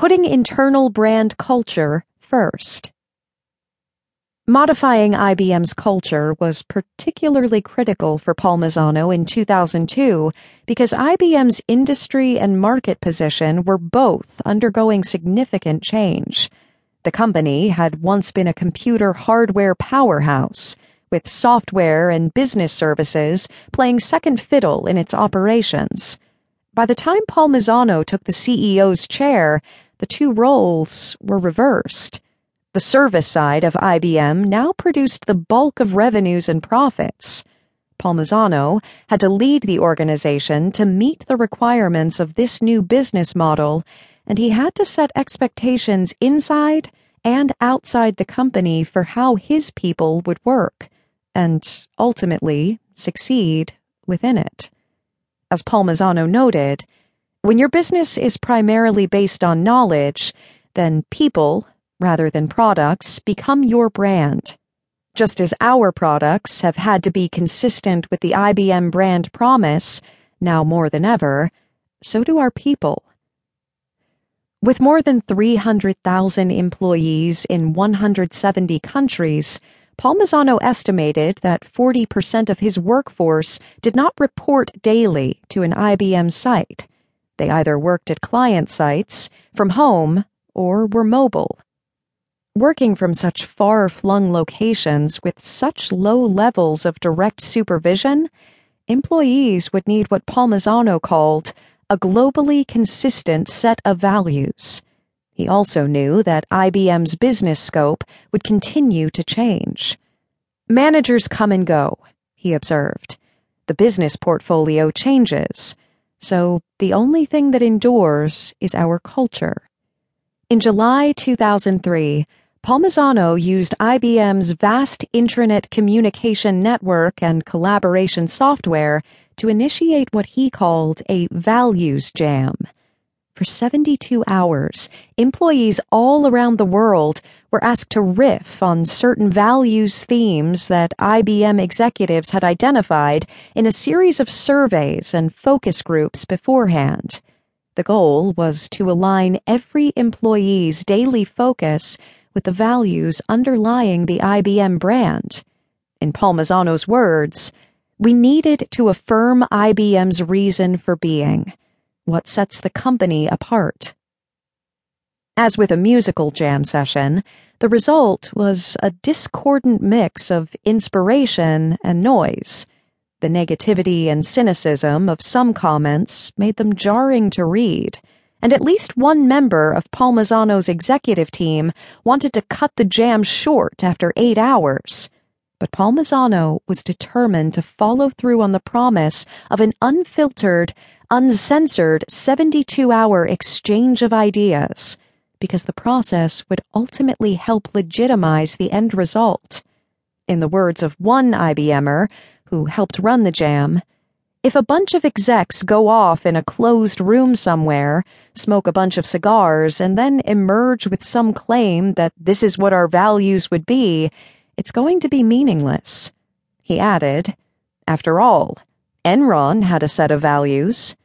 putting internal brand culture first. Modifying IBM's culture was particularly critical for Palmisano in 2002 because IBM's industry and market position were both undergoing significant change. The company had once been a computer hardware powerhouse, with software and business services playing second fiddle in its operations. By the time Palmisano took the CEO's chair, the two roles were reversed. The service side of IBM now produced the bulk of revenues and profits. Palmisano had to lead the organization to meet the requirements of this new business model, and he had to set expectations inside and outside the company for how his people would work, and ultimately succeed within it. As Palmisano noted, when your business is primarily based on knowledge, then people rather than products, become your brand. Just as our products have had to be consistent with the IBM brand promise, now more than ever, so do our people. With more than 300,000 employees in 170 countries, Palmisano estimated that 40% of his workforce did not report daily to an IBM site. They either worked at client sites, from home, or were mobile. Working from such far flung locations with such low levels of direct supervision, employees would need what Palmisano called a globally consistent set of values. He also knew that IBM's business scope would continue to change. Managers come and go, he observed. The business portfolio changes. So the only thing that endures is our culture. In July 2003, Palmisano used IBM's vast intranet communication network and collaboration software to initiate what he called a values jam. For 72 hours, employees all around the world were asked to riff on certain values themes that IBM executives had identified in a series of surveys and focus groups beforehand. The goal was to align every employee's daily focus with the values underlying the IBM brand. In Palmisano's words, we needed to affirm IBM's reason for being, what sets the company apart. As with a musical jam session, the result was a discordant mix of inspiration and noise. The negativity and cynicism of some comments made them jarring to read and at least one member of Palmisano's executive team wanted to cut the jam short after eight hours. But Palmisano was determined to follow through on the promise of an unfiltered, uncensored 72 hour exchange of ideas, because the process would ultimately help legitimize the end result. In the words of one IBMer who helped run the jam, if a bunch of execs go off in a closed room somewhere, smoke a bunch of cigars, and then emerge with some claim that this is what our values would be, it's going to be meaningless. He added, After all, Enron had a set of values.